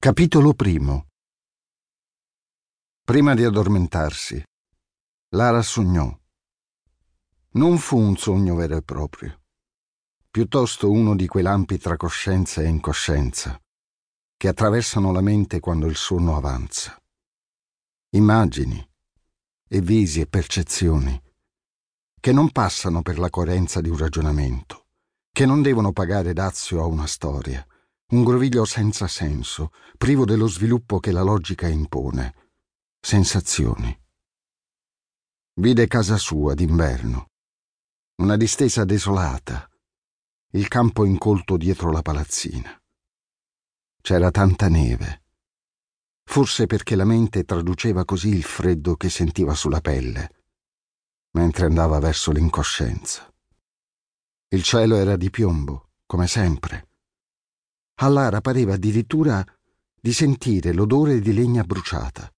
Capitolo primo Prima di addormentarsi, Lara sognò. Non fu un sogno vero e proprio, piuttosto uno di quei lampi tra coscienza e incoscienza che attraversano la mente quando il sonno avanza. Immagini e visi e percezioni che non passano per la coerenza di un ragionamento, che non devono pagare dazio a una storia, un groviglio senza senso, privo dello sviluppo che la logica impone. Sensazioni. Vide casa sua d'inverno, una distesa desolata, il campo incolto dietro la palazzina. C'era tanta neve, forse perché la mente traduceva così il freddo che sentiva sulla pelle mentre andava verso l'incoscienza. Il cielo era di piombo, come sempre. A Lara pareva addirittura di sentire l'odore di legna bruciata,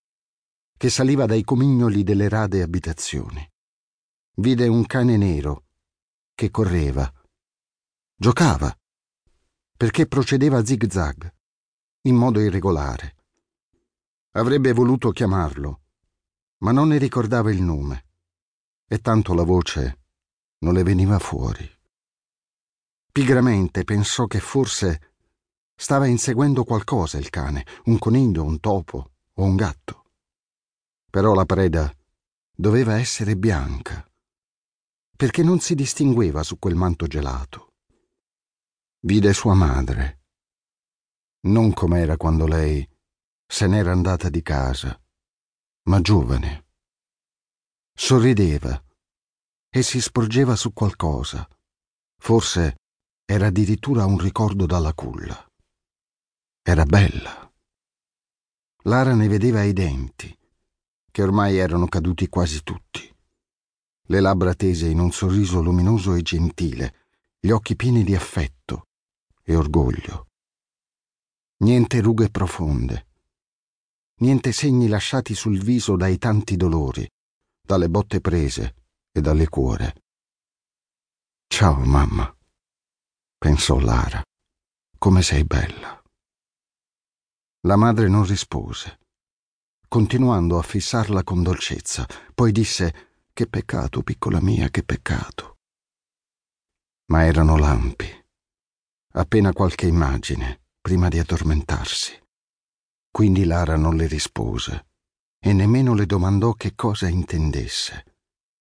che saliva dai comignoli delle rade abitazioni. Vide un cane nero che correva. Giocava, perché procedeva zig-zag, in modo irregolare. Avrebbe voluto chiamarlo, ma non ne ricordava il nome e tanto la voce non le veniva fuori. Pigramente pensò che forse stava inseguendo qualcosa il cane, un coniglio, un topo o un gatto. Però la preda doveva essere bianca, perché non si distingueva su quel manto gelato. Vide sua madre, non com'era quando lei se n'era andata di casa, ma giovane Sorrideva e si sporgeva su qualcosa. Forse era addirittura un ricordo dalla culla. Era bella. Lara ne vedeva i denti, che ormai erano caduti quasi tutti. Le labbra tese in un sorriso luminoso e gentile, gli occhi pieni di affetto e orgoglio. Niente rughe profonde, niente segni lasciati sul viso dai tanti dolori, dalle botte prese e dalle cuore. Ciao mamma, pensò Lara, come sei bella. La madre non rispose, continuando a fissarla con dolcezza, poi disse Che peccato, piccola mia, che peccato. Ma erano lampi, appena qualche immagine, prima di addormentarsi. Quindi Lara non le rispose e nemmeno le domandò che cosa intendesse.